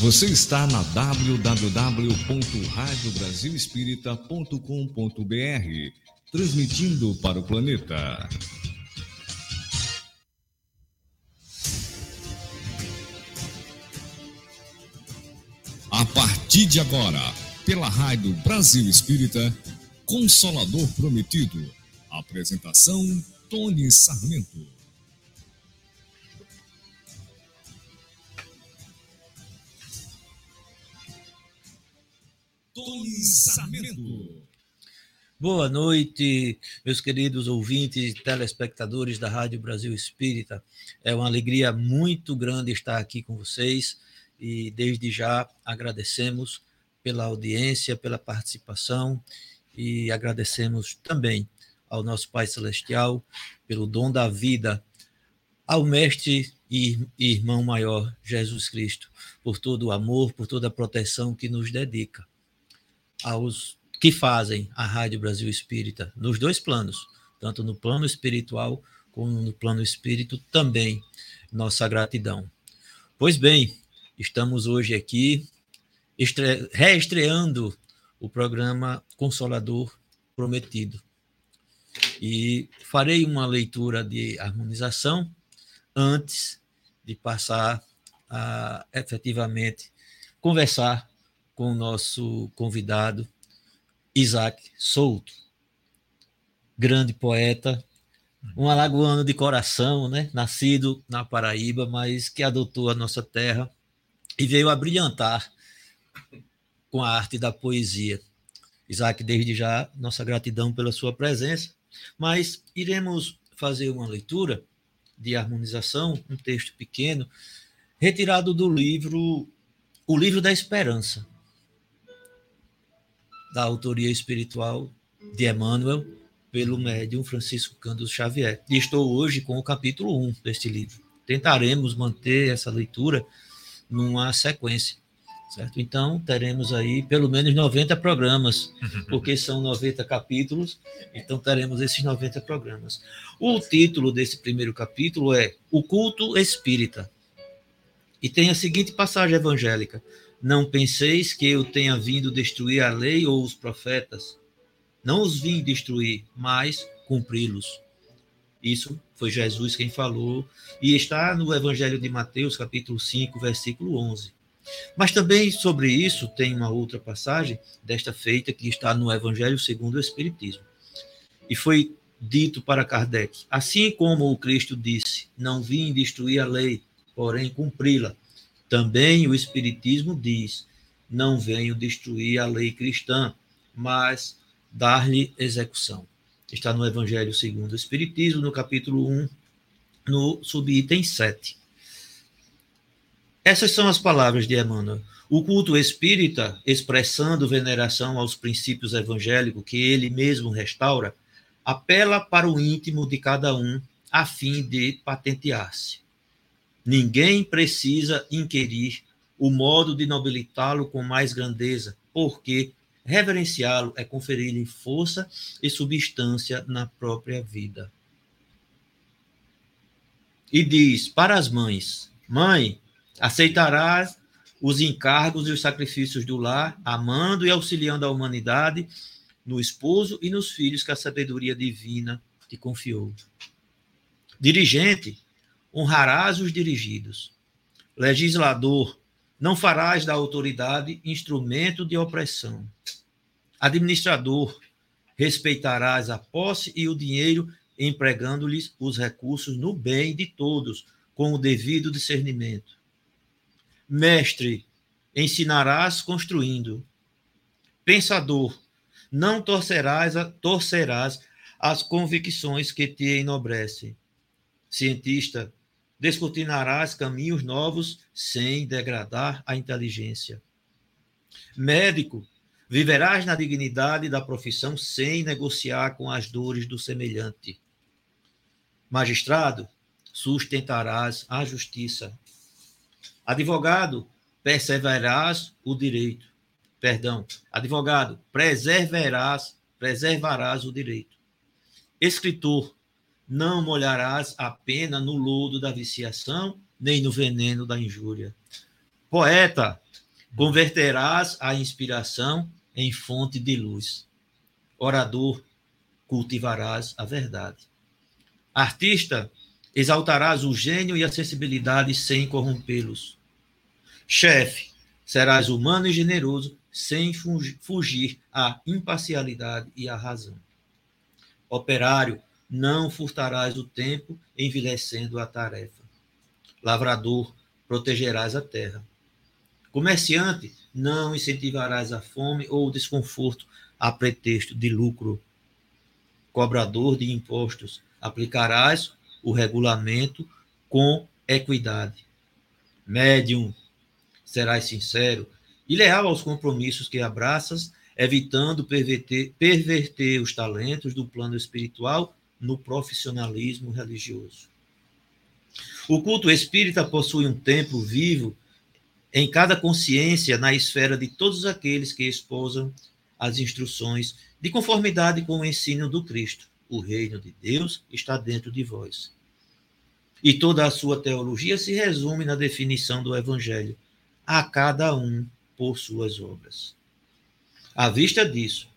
Você está na www.radiobrasilespírita.com.br, transmitindo para o planeta. A partir de agora, pela Rádio Brasil Espírita, Consolador Prometido. Apresentação Tony Sarmento. Tony Sarmento. Boa noite, meus queridos ouvintes e telespectadores da Rádio Brasil Espírita. É uma alegria muito grande estar aqui com vocês e desde já agradecemos pela audiência, pela participação e agradecemos também ao nosso Pai Celestial pelo dom da vida, ao Mestre e Irmão Maior Jesus Cristo, por todo o amor, por toda a proteção que nos dedica aos que fazem a Rádio Brasil Espírita nos dois planos, tanto no plano espiritual como no plano espírito também nossa gratidão. Pois bem, estamos hoje aqui reestreando o programa Consolador Prometido. E farei uma leitura de harmonização antes de passar a efetivamente conversar com o nosso convidado, Isaac Souto, grande poeta, um alagoano de coração, né? nascido na Paraíba, mas que adotou a nossa terra e veio a brilhantar com a arte da poesia. Isaac, desde já, nossa gratidão pela sua presença, mas iremos fazer uma leitura de harmonização, um texto pequeno, retirado do livro O Livro da Esperança, da autoria espiritual de Emmanuel, pelo médium Francisco Cândido Xavier. E estou hoje com o capítulo 1 deste livro. Tentaremos manter essa leitura numa sequência, certo? Então, teremos aí pelo menos 90 programas, porque são 90 capítulos, então teremos esses 90 programas. O título desse primeiro capítulo é O Culto Espírita. E tem a seguinte passagem evangélica: não penseis que eu tenha vindo destruir a lei ou os profetas. Não os vim destruir, mas cumpri-los. Isso foi Jesus quem falou, e está no Evangelho de Mateus, capítulo 5, versículo 11. Mas também sobre isso tem uma outra passagem desta feita que está no Evangelho segundo o Espiritismo. E foi dito para Kardec: assim como o Cristo disse, não vim destruir a lei, porém cumpri-la. Também o Espiritismo diz: não venho destruir a lei cristã, mas dar-lhe execução. Está no Evangelho segundo o Espiritismo, no capítulo 1, no subitem 7. Essas são as palavras de Emmanuel. O culto espírita, expressando veneração aos princípios evangélicos que ele mesmo restaura, apela para o íntimo de cada um a fim de patentear-se. Ninguém precisa inquirir o modo de nobilitá-lo com mais grandeza, porque reverenciá-lo é conferir-lhe força e substância na própria vida. E diz para as mães: Mãe, aceitarás os encargos e os sacrifícios do lar, amando e auxiliando a humanidade no esposo e nos filhos que a sabedoria divina te confiou. Dirigente, honrarás os dirigidos. Legislador, não farás da autoridade instrumento de opressão. Administrador, respeitarás a posse e o dinheiro, empregando-lhes os recursos no bem de todos, com o devido discernimento. Mestre, ensinarás construindo. Pensador, não torcerás, torcerás as convicções que te enobrecem. Cientista, descortinarás caminhos novos sem degradar a inteligência. Médico, viverás na dignidade da profissão sem negociar com as dores do semelhante. Magistrado, sustentarás a justiça. Advogado, perseverarás o direito. Perdão, advogado, preservarás, preservarás o direito. Escritor, não molharás a pena no lodo da viciação, nem no veneno da injúria. Poeta, converterás a inspiração em fonte de luz. Orador, cultivarás a verdade. Artista, exaltarás o gênio e a sensibilidade sem corrompê-los. Chefe, serás humano e generoso sem fugir à imparcialidade e à razão. Operário, não furtarás o tempo, envelhecendo a tarefa. Lavrador, protegerás a terra. Comerciante, não incentivarás a fome ou o desconforto a pretexto de lucro. Cobrador de impostos, aplicarás o regulamento com equidade. Médium, serás sincero e leal aos compromissos que abraças, evitando perverter, perverter os talentos do plano espiritual no profissionalismo religioso. O culto espírita possui um templo vivo em cada consciência na esfera de todos aqueles que esposam as instruções de conformidade com o ensino do Cristo. O reino de Deus está dentro de vós. E toda a sua teologia se resume na definição do Evangelho, a cada um por suas obras. À vista disso,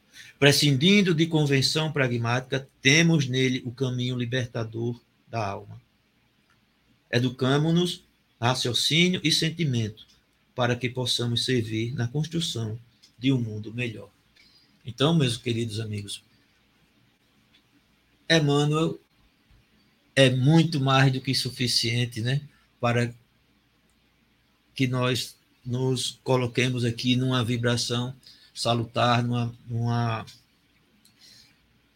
prescindindo de convenção pragmática, temos nele o caminho libertador da alma. Educamo-nos raciocínio e sentimento para que possamos servir na construção de um mundo melhor. Então, meus queridos amigos, Emmanuel é muito mais do que suficiente né, para que nós nos coloquemos aqui numa vibração salutar, numa, numa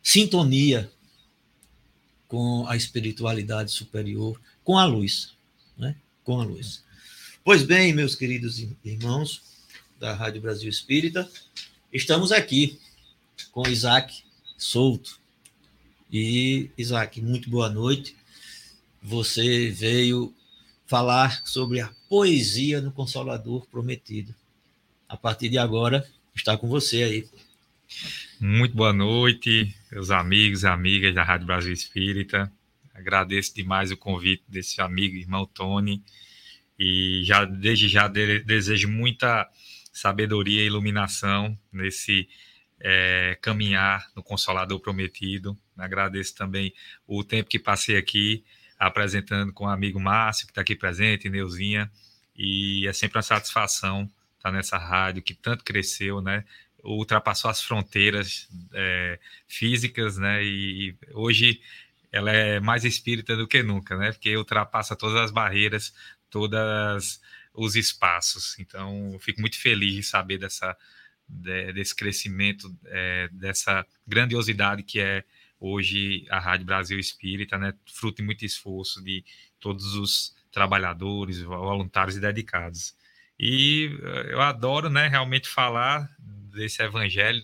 sintonia com a espiritualidade superior, com a luz, né? com a luz. Pois bem, meus queridos irmãos da Rádio Brasil Espírita, estamos aqui com Isaac Souto, e, Isaac, muito boa noite. Você veio falar sobre a poesia no Consolador Prometido. A partir de agora, está com você aí. Muito boa noite, meus amigos e amigas da Rádio Brasil Espírita. Agradeço demais o convite desse amigo, irmão Tony, e já desde já de, desejo muita sabedoria e iluminação nesse é, caminhar no Consolador Prometido. Agradeço também o tempo que passei aqui apresentando com o amigo Márcio, que está aqui presente, Neuzinha, e é sempre uma satisfação estar nessa rádio que tanto cresceu, né? Ultrapassou as fronteiras é, físicas, né? E hoje ela é mais espírita do que nunca, né? Porque ultrapassa todas as barreiras, todos os espaços. Então, fico muito feliz de saber dessa de, desse crescimento, é, dessa grandiosidade que é hoje a Rádio Brasil Espírita, né, fruto de muito esforço de todos os trabalhadores, voluntários e dedicados. E eh, eu adoro, né, realmente falar desse evangelho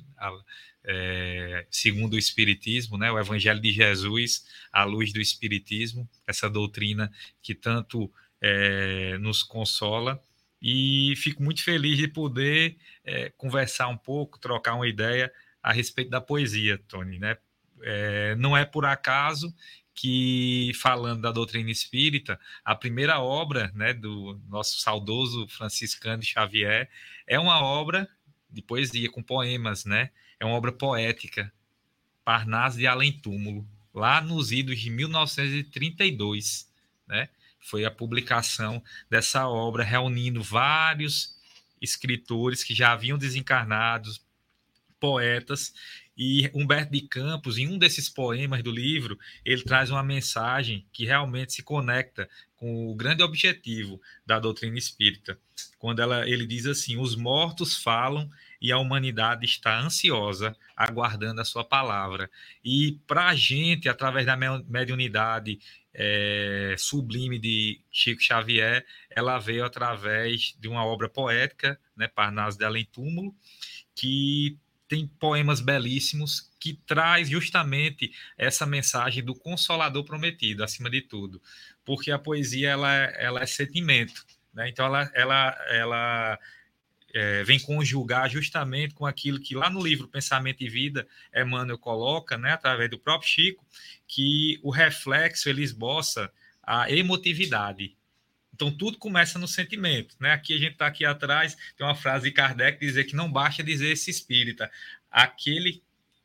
é, segundo o Espiritismo, né, o Evangelho de Jesus à luz do Espiritismo, essa doutrina que tanto é, nos consola e fico muito feliz de poder é, conversar um pouco, trocar uma ideia a respeito da poesia, Tony. Né? É, não é por acaso que, falando da doutrina espírita, a primeira obra né, do nosso saudoso franciscano Xavier é uma obra de poesia, com poemas, né? É uma obra poética, Parnaso de Além Túmulo, lá nos idos de 1932, né? foi a publicação dessa obra, reunindo vários escritores que já haviam desencarnados, poetas, e Humberto de Campos, em um desses poemas do livro, ele traz uma mensagem que realmente se conecta com o grande objetivo da doutrina espírita, quando ela, ele diz assim: os mortos falam e a humanidade está ansiosa, aguardando a sua palavra. E para a gente, através da mediunidade é, sublime de Chico Xavier, ela veio através de uma obra poética, né, Parnaso de Além Túmulo, que tem poemas belíssimos que traz justamente essa mensagem do consolador prometido, acima de tudo, porque a poesia ela, é, ela é sentimento, né? então ela, ela, ela é, vem conjugar justamente com aquilo que lá no livro Pensamento e Vida, Emmanuel coloca, né, através do próprio Chico, que o reflexo ele esboça a emotividade. Então, tudo começa no sentimento. Né? Aqui a gente está aqui atrás, tem uma frase de Kardec dizer que não basta dizer esse espírita. Aquele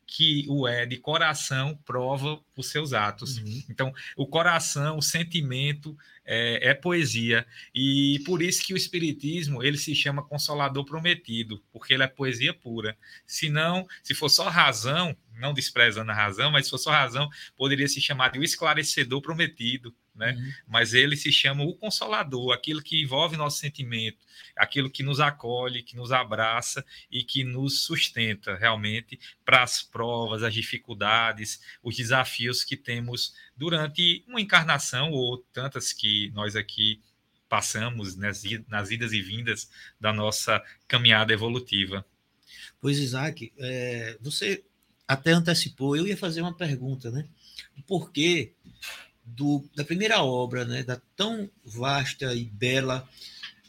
que o é de coração prova os seus atos. Uhum. Então, o coração, o sentimento é, é, poesia e por isso que o espiritismo ele se chama consolador prometido, porque ele é poesia pura. Se não, se for só razão, não desprezando a razão, mas se for só razão, poderia se chamar de o esclarecedor prometido, né? Uhum. Mas ele se chama o consolador, aquilo que envolve nosso sentimento, aquilo que nos acolhe, que nos abraça e que nos sustenta realmente para as provas, as dificuldades, os desafios que temos durante uma encarnação ou tantas que nós aqui passamos nas, nas idas e vindas da nossa caminhada evolutiva. Pois, Isaac, é, você até antecipou, eu ia fazer uma pergunta, né? Por que do, da primeira obra, né, da tão vasta e bela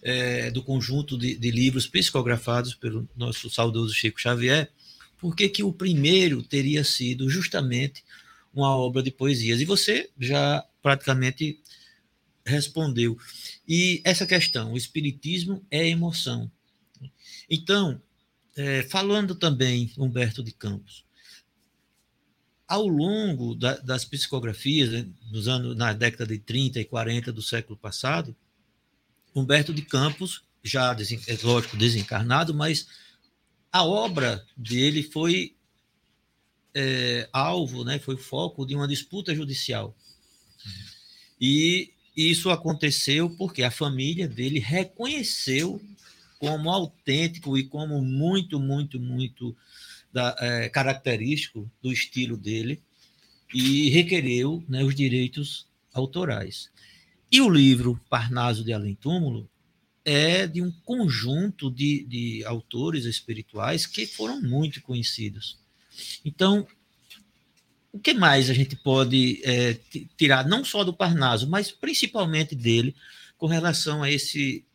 é, do conjunto de, de, livros psicografados pelo nosso saudoso Chico Xavier, por que, o primeiro teria sido justamente uma obra de poesias? E você já praticamente respondeu. E essa questão, o espiritismo é emoção. Então, é, falando também Humberto de Campos, ao longo da, das psicografias, né, nos anos, na década de 30 e 40 do século passado, Humberto de Campos, já, é lógico, desencarnado, mas a obra dele foi é, alvo, né, foi foco de uma disputa judicial. E isso aconteceu porque a família dele reconheceu como autêntico e como muito, muito, muito da, é, característico do estilo dele e requereu né, os direitos autorais. E o livro Parnaso de Além Túmulo é de um conjunto de, de autores espirituais que foram muito conhecidos. Então, o que mais a gente pode é, tirar, não só do Parnaso, mas principalmente dele, com relação a esse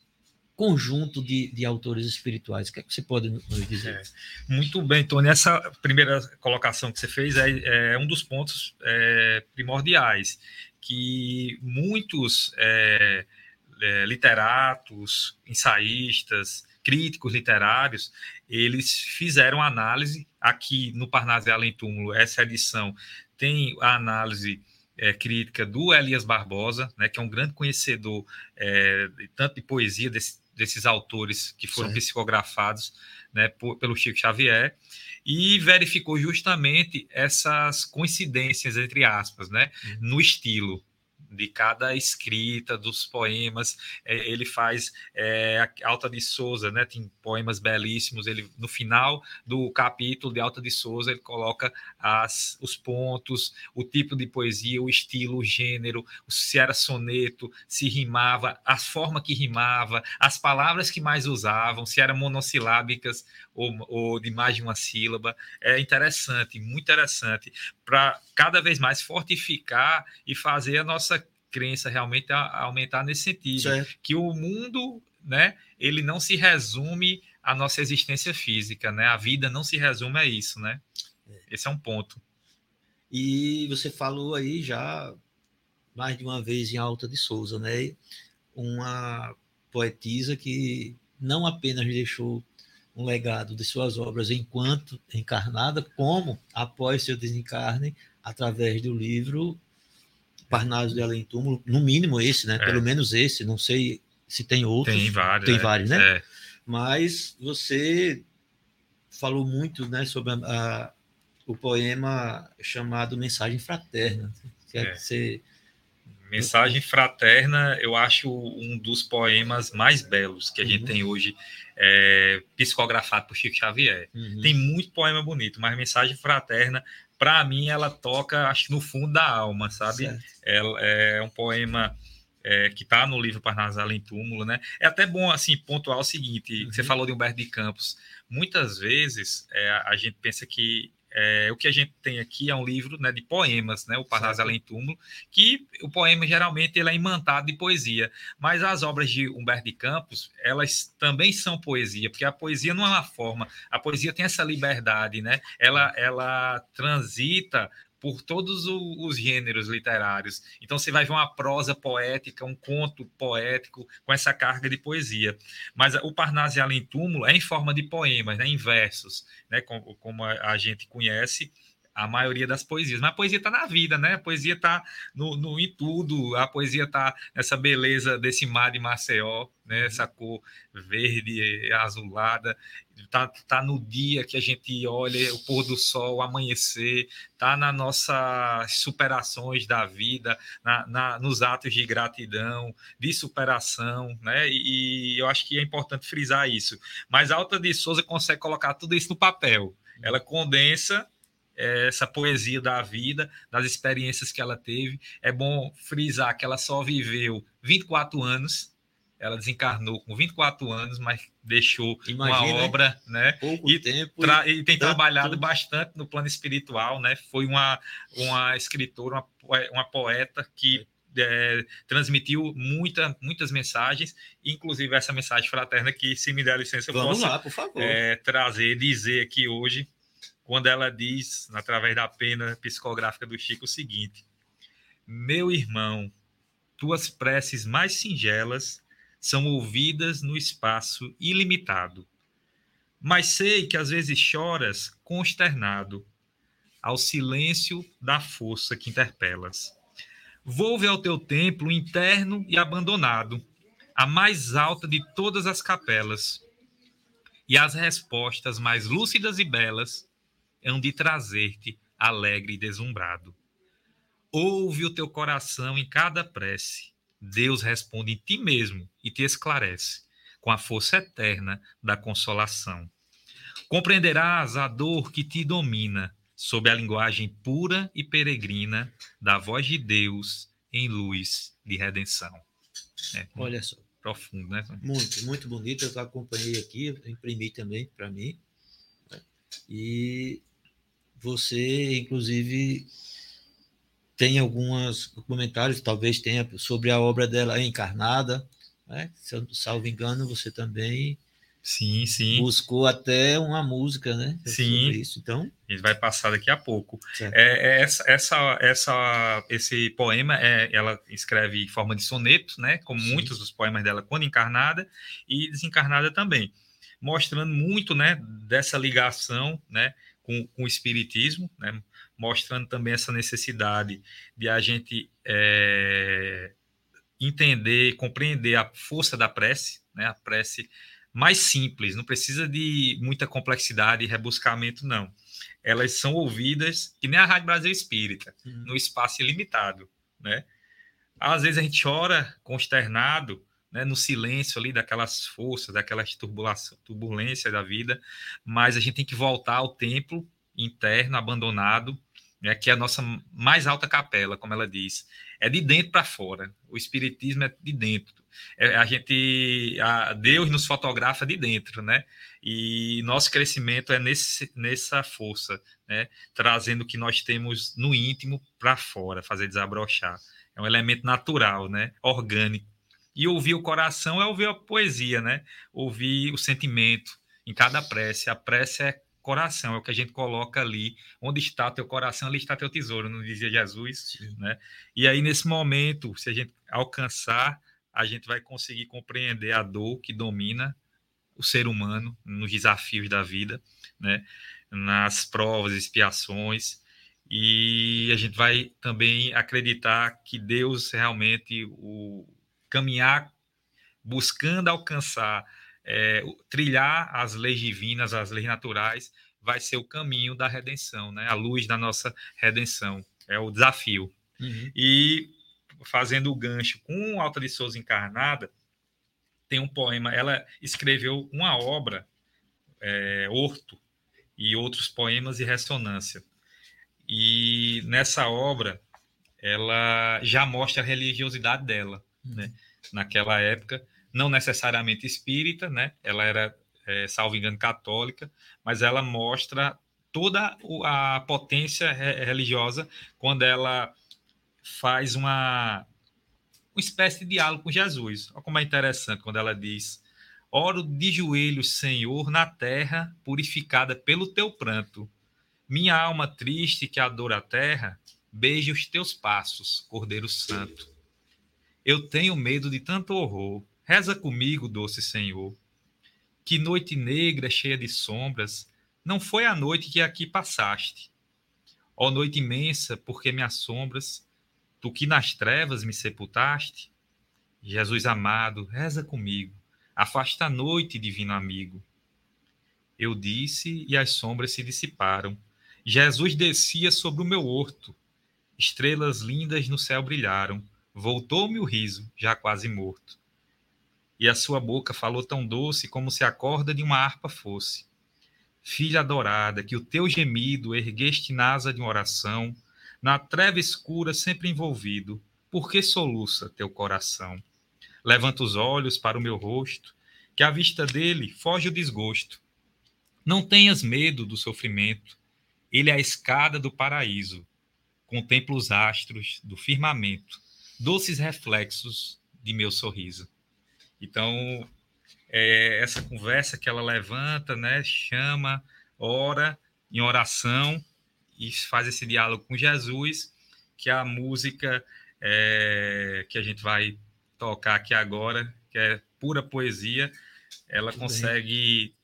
conjunto de, de autores espirituais. O que, é que você pode nos dizer? É, muito bem, Tony. Essa primeira colocação que você fez é, é um dos pontos é, primordiais, que muitos é, é, literatos, ensaístas, críticos literários, eles fizeram análise aqui no Parnaso Além Túmulo, essa edição tem a análise é, crítica do Elias Barbosa, né, que é um grande conhecedor é, tanto de poesia desse, desses autores que foram certo. psicografados né, por, pelo Chico Xavier e verificou justamente essas coincidências entre aspas, né, uhum. no estilo de cada escrita dos poemas. É, ele faz é, Alta de Souza, né? Tem poemas belíssimos. Ele no final do capítulo de Alta de Souza ele coloca as, os pontos, o tipo de poesia, o estilo, o gênero, se era soneto, se rimava, a forma que rimava, as palavras que mais usavam, se eram monossilábicas ou, ou de mais de uma sílaba. É interessante, muito interessante, para cada vez mais fortificar e fazer a nossa crença realmente a, a aumentar nesse sentido, certo. que o mundo, né, ele não se resume à nossa existência física, né? A vida não se resume a isso, né? É. Esse é um ponto. E você falou aí já mais de uma vez em Alta de Souza, né? Uma poetisa que não apenas deixou um legado de suas obras enquanto encarnada, como após seu desencarne, através do livro Parnaso de Além Túmulo, no mínimo esse, né? É. Pelo menos esse, não sei se tem outros. Tem vários. Tem é. vários, né? É. Mas você falou muito né, sobre a, a, o poema chamado Mensagem Fraterna. Quer é. ser Mensagem Fraterna, eu acho um dos poemas mais belos que a gente uhum. tem hoje, é, psicografado por Chico Xavier. Uhum. Tem muito poema bonito, mas Mensagem Fraterna, para mim, ela toca, acho no fundo da alma, sabe? Ela, é um poema é, que está no livro Parnasal em Túmulo, né? É até bom, assim, pontuar o seguinte, uhum. você falou de Humberto de Campos, muitas vezes é, a gente pensa que é, o que a gente tem aqui é um livro né, de poemas, né, o Parnaso Além Túmulo, que o poema geralmente ele é imantado de poesia, mas as obras de Humberto de Campos, elas também são poesia, porque a poesia não é uma forma, a poesia tem essa liberdade, né? Ela, ela transita por todos os gêneros literários. Então você vai ver uma prosa poética, um conto poético com essa carga de poesia. Mas o Parnaso Além Túmulo é em forma de poemas, né, em versos, né, como a gente conhece a maioria das poesias. Mas a poesia está na vida, né? A poesia está no, no, em tudo. A poesia está nessa beleza desse mar de Maceió, né? Uhum. Essa cor verde, azulada. Está tá no dia que a gente olha o pôr do sol, o amanhecer. Está nas nossas superações da vida, na, na, nos atos de gratidão, de superação, né? E, e eu acho que é importante frisar isso. Mas a Alta de Souza consegue colocar tudo isso no papel. Ela condensa essa poesia da vida, das experiências que ela teve. É bom frisar que ela só viveu 24 anos, ela desencarnou com 24 anos, mas deixou Imagina, uma obra, né? Pouco e, tempo e, tem trabalhado bastante no plano espiritual, né? Foi uma, uma escritora, uma, uma poeta que é, transmitiu muita, muitas mensagens, inclusive essa mensagem fraterna que, se me der licença, eu Vamos posso lá, por favor. É, trazer, dizer aqui hoje quando ela diz, através da pena psicográfica do Chico, o seguinte: Meu irmão, tuas preces mais singelas são ouvidas no espaço ilimitado. Mas sei que às vezes choras consternado ao silêncio da força que interpelas. Volve ao teu templo interno e abandonado, a mais alta de todas as capelas, e as respostas mais lúcidas e belas hão de trazer-te alegre e deslumbrado. Ouve o teu coração em cada prece. Deus responde em ti mesmo e te esclarece, com a força eterna da consolação. Compreenderás a dor que te domina, sob a linguagem pura e peregrina da voz de Deus em luz de redenção. É, Olha só. Profundo, né? Muito, muito bonito. Eu acompanhei aqui, imprimi também para mim. Né? E você, inclusive, tem alguns comentários, talvez tenha, sobre a obra dela encarnada, né? Se eu salvo engano, você também sim, sim. buscou até uma música, né? Sim. isso. Então, a gente vai passar daqui a pouco. É, é, essa, essa, essa, esse poema, é, ela escreve em forma de soneto, né? Como sim. muitos dos poemas dela, quando encarnada e desencarnada também, mostrando muito, né? Dessa ligação, né? Com, com o espiritismo, né? mostrando também essa necessidade de a gente é, entender, compreender a força da prece, né? a prece mais simples, não precisa de muita complexidade e rebuscamento, não. Elas são ouvidas, que nem a Rádio Brasil Espírita, uhum. no espaço ilimitado. Né? Às vezes a gente chora consternado, né, no silêncio ali daquelas forças, daquelas turbulências da vida, mas a gente tem que voltar ao templo interno, abandonado, né, que é a nossa mais alta capela, como ela diz. É de dentro para fora. O espiritismo é de dentro. É, a gente, a Deus nos fotografa de dentro, né? E nosso crescimento é nesse, nessa força, né? Trazendo o que nós temos no íntimo para fora, fazer desabrochar. É um elemento natural, né? Orgânico e ouvir o coração é ouvir a poesia, né? Ouvir o sentimento em cada prece. A prece é coração, é o que a gente coloca ali. Onde está teu coração, ali está teu tesouro, não dizia Jesus, Sim. né? E aí, nesse momento, se a gente alcançar, a gente vai conseguir compreender a dor que domina o ser humano nos desafios da vida, né? Nas provas, expiações, e a gente vai também acreditar que Deus realmente o caminhar buscando alcançar, é, trilhar as leis divinas, as leis naturais, vai ser o caminho da redenção, né? a luz da nossa redenção. É o desafio. Uhum. E fazendo o gancho com Alta de Souza Encarnada, tem um poema. Ela escreveu uma obra, é, Horto, e outros poemas de ressonância. E nessa obra, ela já mostra a religiosidade dela. Né? Naquela época, não necessariamente espírita, né? Ela era, é, salvo engano, católica, mas ela mostra toda a potência religiosa quando ela faz uma, uma espécie de diálogo com Jesus. Olha como é interessante quando ela diz: Oro de joelhos, Senhor, na terra purificada pelo teu pranto. Minha alma triste que adora a terra, beije os teus passos, Cordeiro Santo. Eu tenho medo de tanto horror. Reza comigo, doce Senhor. Que noite negra, cheia de sombras, não foi a noite que aqui passaste. Ó noite imensa, porque me assombras, tu que nas trevas me sepultaste. Jesus amado, reza comigo, afasta a noite, divino amigo. Eu disse e as sombras se dissiparam. Jesus descia sobre o meu horto. Estrelas lindas no céu brilharam. Voltou-me o riso, já quase morto. E a sua boca falou tão doce como se a corda de uma harpa fosse. Filha adorada, que o teu gemido ergueste na asa de uma oração, na treva escura sempre envolvido, por que soluça teu coração? Levanta os olhos para o meu rosto, que à vista dele foge o desgosto. Não tenhas medo do sofrimento, ele é a escada do paraíso. Contempla os astros do firmamento doces reflexos de meu sorriso. Então, é essa conversa que ela levanta, né, chama, ora em oração e faz esse diálogo com Jesus, que é a música é, que a gente vai tocar aqui agora, que é pura poesia, ela consegue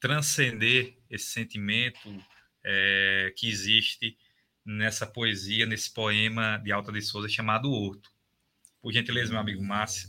transcender esse sentimento é, que existe nessa poesia, nesse poema de Alta de Souza chamado Horto. Por gentileza, meu amigo Márcio.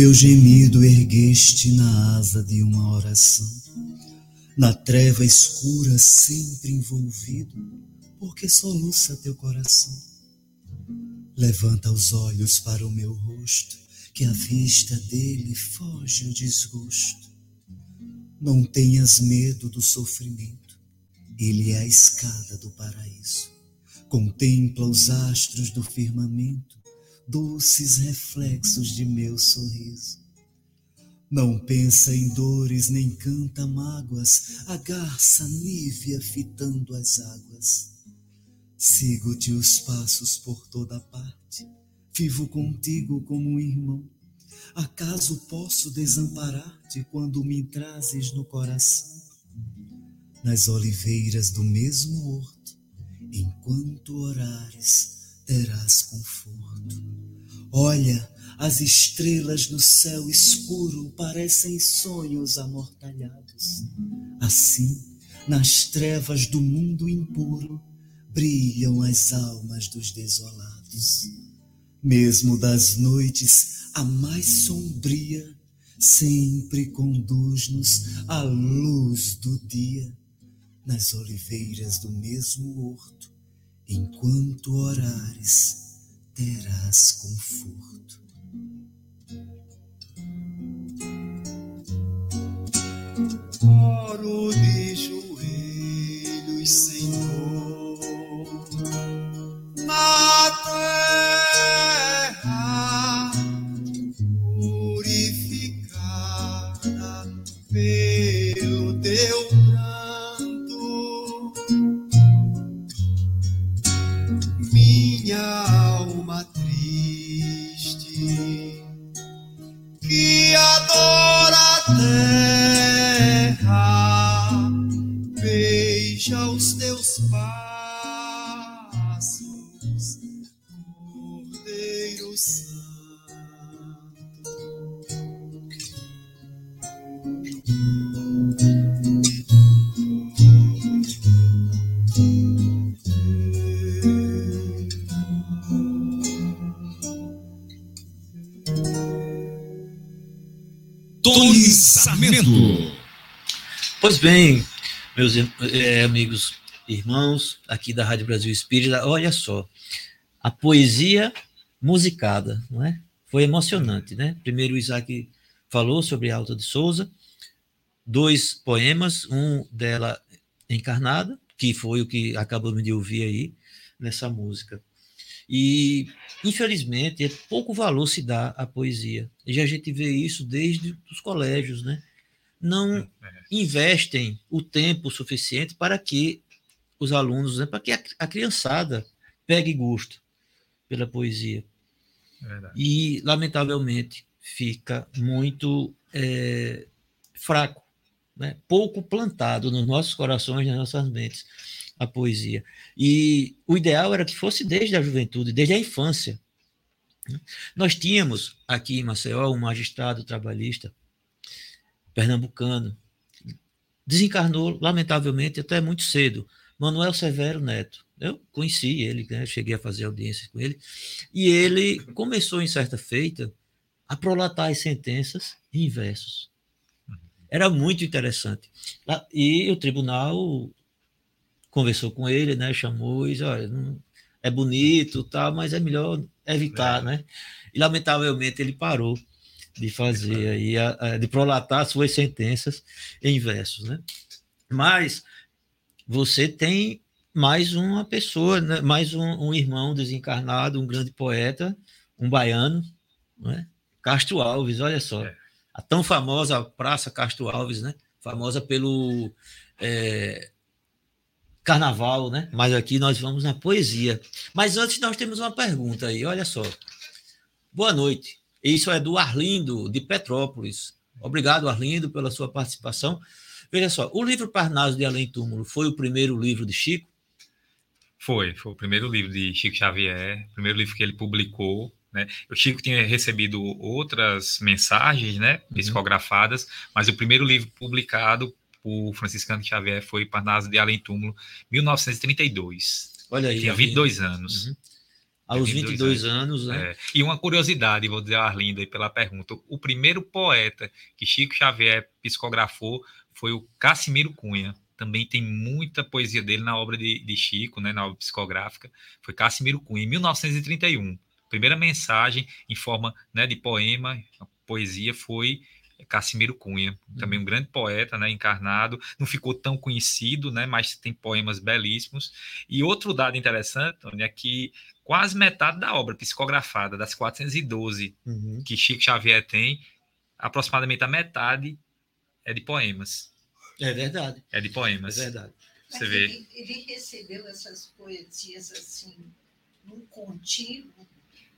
Teu gemido ergueste na asa de uma oração, na treva escura sempre envolvido, porque soluça teu coração. Levanta os olhos para o meu rosto, que à vista dele foge o desgosto. Não tenhas medo do sofrimento, ele é a escada do paraíso. Contempla os astros do firmamento, doces reflexos de meu sorriso. Não pensa em dores nem canta mágoas, a garça nívea fitando as águas. Sigo-te os passos por toda parte, vivo contigo como um irmão. Acaso posso desamparar-te quando me trazes no coração? Nas oliveiras do mesmo horto, enquanto orares, terás conforto. Olha, as estrelas no céu escuro parecem sonhos amortalhados. Assim, nas trevas do mundo impuro, brilham as almas dos desolados. Mesmo das noites a mais sombria, sempre conduz-nos à luz do dia, nas oliveiras do mesmo horto, enquanto orares, terás conforto. Oro de joelhos, Senhor, na terra bem, meus eh, amigos, irmãos aqui da Rádio Brasil Espírita, olha só, a poesia musicada, não é? Foi emocionante, né? Primeiro o Isaac falou sobre a Alta de Souza, dois poemas, um dela encarnada, que foi o que acabamos de ouvir aí nessa música. E, infelizmente, pouco valor se dá à poesia. E a gente vê isso desde os colégios, né? Não investem o tempo suficiente para que os alunos, né, para que a, a criançada pegue gosto pela poesia. É verdade. E, lamentavelmente, fica muito é, fraco, né? pouco plantado nos nossos corações, nas nossas mentes, a poesia. E o ideal era que fosse desde a juventude, desde a infância. né? Nós tínhamos aqui em Maceió um magistrado trabalhista pernambucano, desencarnou, lamentavelmente, até muito cedo, Manuel Severo Neto. Eu conheci ele, né? cheguei a fazer audiências com ele, e ele começou, em certa feita, a prolatar as sentenças em versos. Era muito interessante. E o tribunal conversou com ele, né? chamou e disse, olha, não- é bonito, tal, mas é melhor evitar, né? E, lamentavelmente, ele parou de fazer aí, a- a- de prolatar suas sentenças em versos, né? Mas você tem mais uma pessoa, né? mais um, um irmão desencarnado, um grande poeta, um baiano, né? Castro Alves, olha só. É. A tão famosa Praça Castro Alves, né? Famosa pelo é, carnaval, né? Mas aqui nós vamos na poesia. Mas antes nós temos uma pergunta aí, olha só. Boa noite. Isso é do Arlindo, de Petrópolis. Obrigado, Arlindo, pela sua participação. Veja só, o livro Parnaso de Além Túmulo foi o primeiro livro de Chico? Foi, foi o primeiro livro de Chico Xavier, o primeiro livro que ele publicou, né? O Chico tinha recebido outras mensagens, né, psicografadas, mas o primeiro livro publicado por Franciscano Xavier foi Parnaso de Além Túmulo, 1932. Olha aí. Tinha Arlindo. 22 anos. Uhum. Aos 22 22 anos, né? É, E uma curiosidade, vou dizer a Arlinda aí pela pergunta: o primeiro poeta que Chico Xavier psicografou foi o Cassimiro Cunha. Também tem muita poesia dele na obra de, de Chico, né, na obra psicográfica. Foi Cassimiro Cunha, em 1931. Primeira mensagem em forma né, de poema, a poesia foi Cassimiro Cunha, também um grande poeta, né, encarnado, não ficou tão conhecido, né, mas tem poemas belíssimos. E outro dado interessante, Tony, é que quase metade da obra psicografada, das 412 uhum. que Chico Xavier tem, aproximadamente a metade é de poemas. É verdade. É de poemas. É verdade. Você vê. Ele, ele, recebeu essas poesias assim, num contínuo.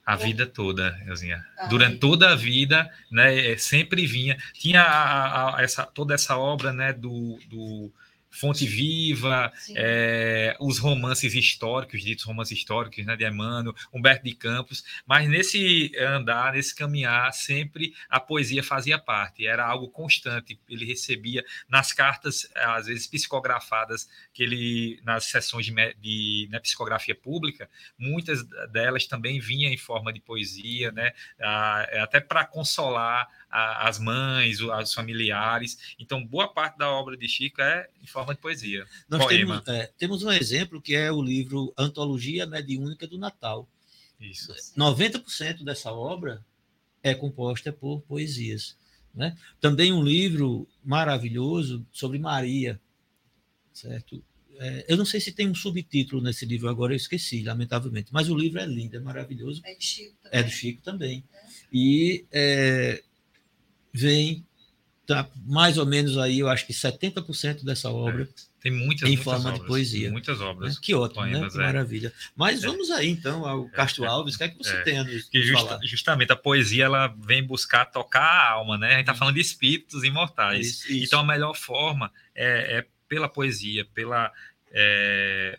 A vida toda, Elzinha. Durante toda a vida, né, é, sempre vinha. Tinha a, a, essa, toda essa obra né, do, do Fonte Viva, é, os romances históricos, ditos romances históricos, né, de Emmanuel, Humberto de Campos, mas nesse andar, nesse caminhar, sempre a poesia fazia parte, era algo constante. Ele recebia nas cartas, às vezes psicografadas, que ele, nas sessões de, de né, psicografia pública, muitas delas também vinham em forma de poesia, né, até para consolar a, as mães, os familiares. Então, boa parte da obra de Chico é em forma de poesia. Nós poema. Temos, é, temos um exemplo que é o livro Antologia Mediúnica do Natal. Isso. 90% dessa obra é composta por poesias. Né? Também um livro maravilhoso sobre Maria, certo? É, eu não sei se tem um subtítulo nesse livro agora, eu esqueci, lamentavelmente. Mas o livro é lindo, é maravilhoso. É, de Chico também. é do Chico também. É. E é, vem tá mais ou menos aí, eu acho que 70% dessa obra é, tem muitas, em muitas forma obras, de poesia. Muitas obras. É, que ótimo, né? né? Que é. maravilha. Mas é. vamos aí então ao Castro Alves, o que é que você tem a nos que justa, Justamente a poesia ela vem buscar tocar a alma, né? A gente está falando de espíritos imortais. Isso, isso. Então a melhor forma é, é pela poesia, pela é,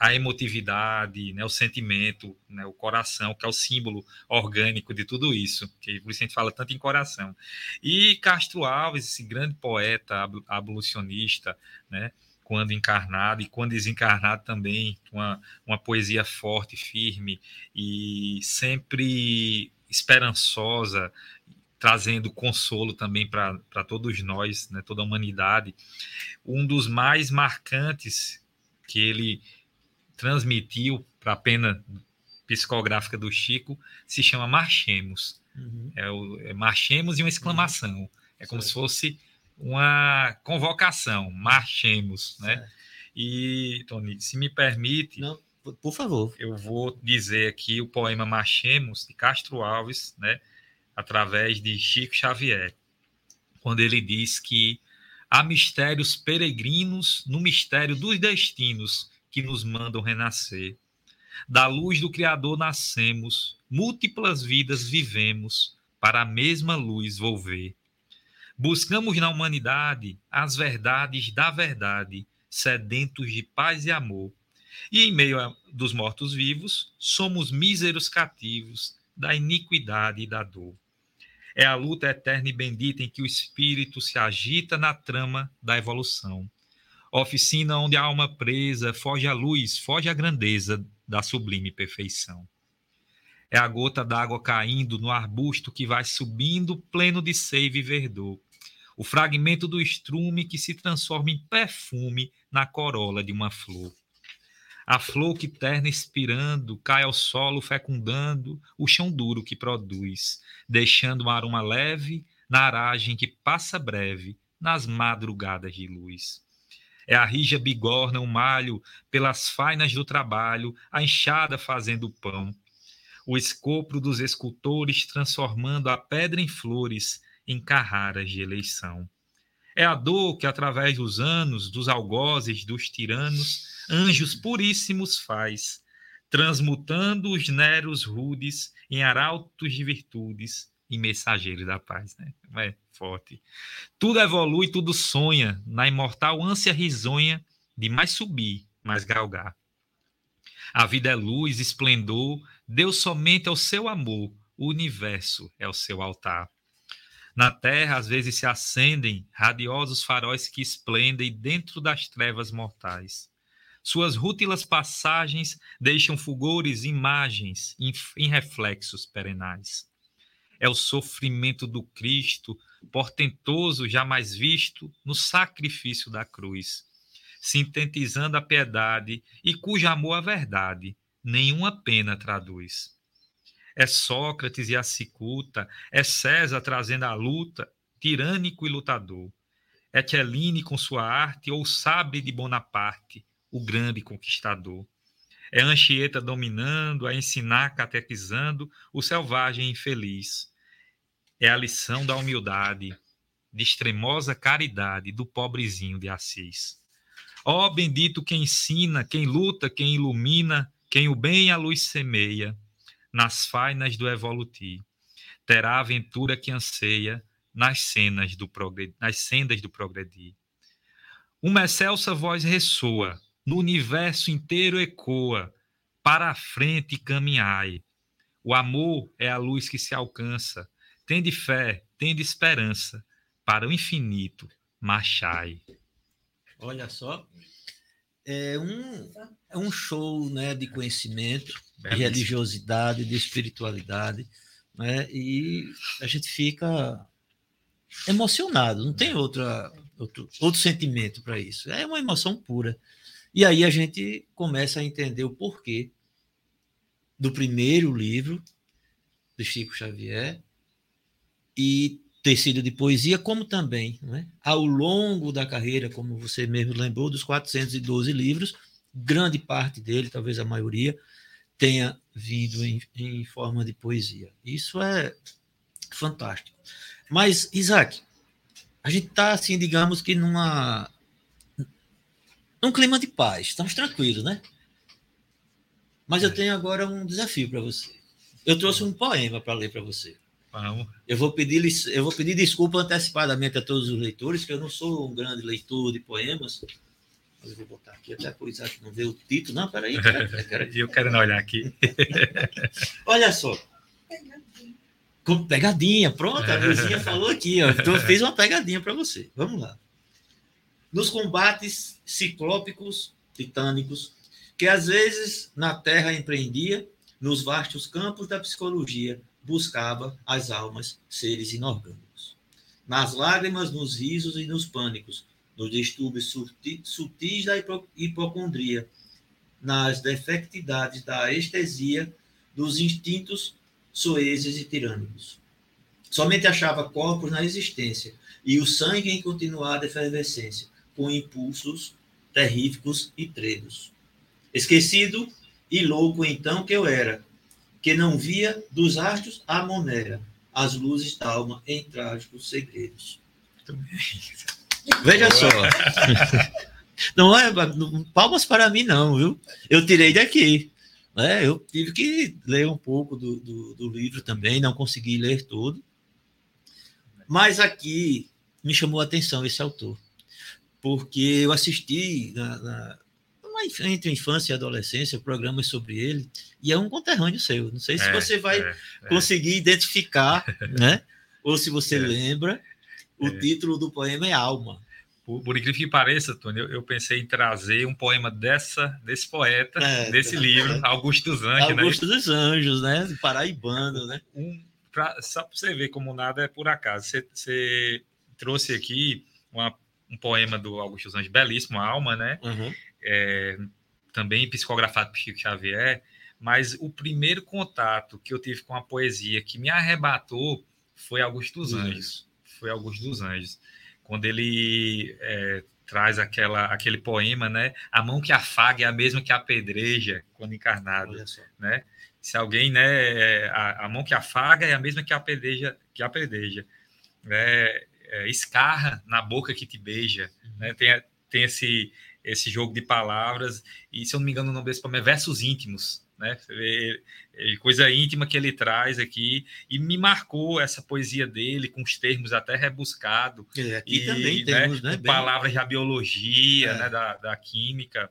a emotividade, né, o sentimento, né, o coração, que é o símbolo orgânico de tudo isso, que por isso a gente fala tanto em coração. E Castro Alves, esse grande poeta abolicionista, né, quando encarnado e quando desencarnado também, uma, uma poesia forte, firme e sempre esperançosa, trazendo consolo também para todos nós, né, toda a humanidade. Um dos mais marcantes que ele transmitiu para a pena psicográfica do Chico se chama Marchemos. Uhum. É, o, é Marchemos e uma exclamação. Uhum. É como certo. se fosse uma convocação, marchemos, né? E, Tony, se me permite... Não, por favor. Eu vou dizer aqui o poema Marchemos, de Castro Alves, né? Através de Chico Xavier, quando ele diz que há mistérios peregrinos no mistério dos destinos que nos mandam renascer. Da luz do Criador nascemos, múltiplas vidas vivemos, para a mesma luz volver. Buscamos na humanidade as verdades da verdade, sedentos de paz e amor. E em meio a, dos mortos-vivos, somos míseros cativos da iniquidade e da dor. É a luta eterna e bendita em que o espírito se agita na trama da evolução oficina onde a alma presa foge à luz, foge à grandeza da sublime perfeição. É a gota d'água caindo no arbusto que vai subindo, pleno de seiva e verdor. O fragmento do estrume que se transforma em perfume na corola de uma flor. A flor que terna expirando cai ao solo fecundando o chão duro que produz, deixando um aroma leve na aragem que passa breve nas madrugadas de luz. É a rija bigorna, o malho, pelas fainas do trabalho, a enxada fazendo o pão. O escopro dos escultores transformando a pedra em flores, em carraras de eleição. É a dor que, através dos anos, dos algozes, dos tiranos, anjos puríssimos faz, transmutando os neros rudes em arautos de virtudes e mensageiros da paz. Né? É forte. Tudo evolui, tudo sonha na imortal ânsia risonha de mais subir, mais galgar. A vida é luz, esplendor, Deus somente é o seu amor, o universo é o seu altar. Na terra, às vezes se acendem radiosos faróis que esplendem dentro das trevas mortais. Suas rútilas passagens deixam fulgores, imagens em reflexos perenais. É o sofrimento do Cristo, portentoso jamais visto no sacrifício da cruz, sintetizando a piedade e cujo amor a verdade nenhuma pena traduz. É Sócrates e a cicuta, é César trazendo a luta tirânico e lutador. Etcheline com sua arte ou sabre de Bonaparte, o grande conquistador. É Anchieta dominando, a ensinar, catequizando o selvagem infeliz. É a lição da humildade, de extremosa caridade do pobrezinho de Assis. Ó oh, bendito quem ensina, quem luta, quem ilumina, quem o bem a luz semeia, nas fainas do evoluti. Terá a aventura que anseia nas cenas do nas sendas do progredir. Uma excelsa voz ressoa, no universo inteiro ecoa, para a frente caminhai. O amor é a luz que se alcança. Tende fé, tende esperança, para o infinito marchai. Olha só, é um, é um show né, de conhecimento, de religiosidade, de espiritualidade, né, e a gente fica emocionado, não tem outra, outro, outro sentimento para isso, é uma emoção pura. E aí a gente começa a entender o porquê do primeiro livro de Chico Xavier e tecido de poesia, como também, né, ao longo da carreira, como você mesmo lembrou, dos 412 livros, grande parte dele, talvez a maioria, tenha vindo em, em forma de poesia. Isso é fantástico. Mas, Isaac, a gente está, assim, digamos que numa. Num clima de paz, estamos tranquilos, né? Mas eu tenho agora um desafio para você. Eu trouxe um poema para ler para você. Vamos. Eu vou pedir, eu vou pedir desculpa antecipadamente a todos os leitores, que eu não sou um grande leitor de poemas. Mas eu vou botar aqui até por isso que não vê o título. Não, peraí. eu quero não olhar aqui. Olha só. Com pegadinha, pronto, a vizinha falou aqui, ó. Então eu fiz uma pegadinha para você. Vamos lá. Nos combates ciclópicos, titânicos, que às vezes na Terra empreendia, nos vastos campos da psicologia, buscava as almas, seres inorgânicos. Nas lágrimas, nos risos e nos pânicos, nos distúrbios sutis da hipocondria, nas defectividades da estesia, dos instintos soeses e tirânicos. Somente achava corpos na existência e o sangue em continuada efervescência, com impulsos terríficos e tredos. Esquecido e louco então que eu era, que não via dos astros a monera, as luzes da alma em trágicos segredos. Veja só. Não é palmas para mim, não, viu? Eu tirei daqui. Né? Eu tive que ler um pouco do, do, do livro também, não consegui ler todo. Mas aqui me chamou a atenção esse autor, porque eu assisti na, na, entre infância e adolescência, programas sobre ele, e é um conterrâneo seu. Não sei se é, você vai é, é. conseguir identificar, né? Ou se você é. lembra, o é. título do poema é Alma. Por, por incrível que pareça, Tony, eu, eu, pensei em trazer um poema dessa, desse poeta, desse livro, Augusto dos Anjos, né? Augusto né? dos Anjos, né? Paraibano, né? Um, pra, só para você ver como nada é por acaso. Você, você trouxe aqui uma, um poema do Augusto dos Anjos, belíssimo, Alma, né? Uhum é, também psicografado por Chico Xavier, mas o primeiro contato que eu tive com a poesia que me arrebatou foi Augusto dos Anjos. Foi Augusto dos Anjos. Quando ele é, traz aquela, aquele poema, né? A mão que afaga é a mesma que apedreja quando encarnado, né? Se alguém, né, a, a, mão que afaga é a mesma que apedreja, que apedreja, né? É, escarra na boca que te beija, uhum. né? Tem, tem esse esse jogo de palavras, e se eu não me engano o nome desse poema é Versos Íntimos, né? coisa íntima que ele traz aqui, e me marcou essa poesia dele, com os termos até rebuscado, é, aqui e também né, temos, né? palavras da biologia, é. né, da, da química,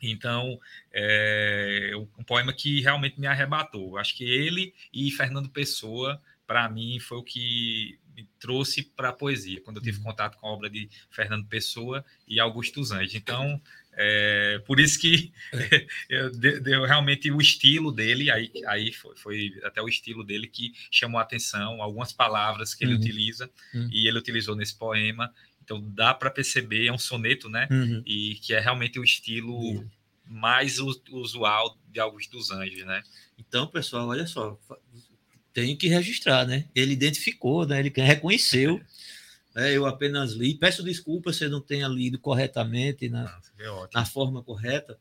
então, é um poema que realmente me arrebatou. Acho que ele e Fernando Pessoa, para mim, foi o que me trouxe para a poesia, quando eu tive uhum. contato com a obra de Fernando Pessoa e Augusto dos Anjos. Então, é, por isso que eu, deu realmente o estilo dele, aí, aí foi, foi, até o estilo dele que chamou a atenção, algumas palavras que ele uhum. utiliza, uhum. e ele utilizou nesse poema. Então dá para perceber, é um soneto, né? Uhum. E que é realmente o estilo mais usual de Augusto dos Anjos, né? Então, pessoal, olha só, tenho que registrar, né? Ele identificou, né? Ele reconheceu. Né? Eu apenas li. Peço desculpa se eu não tenha lido corretamente na, na forma correta,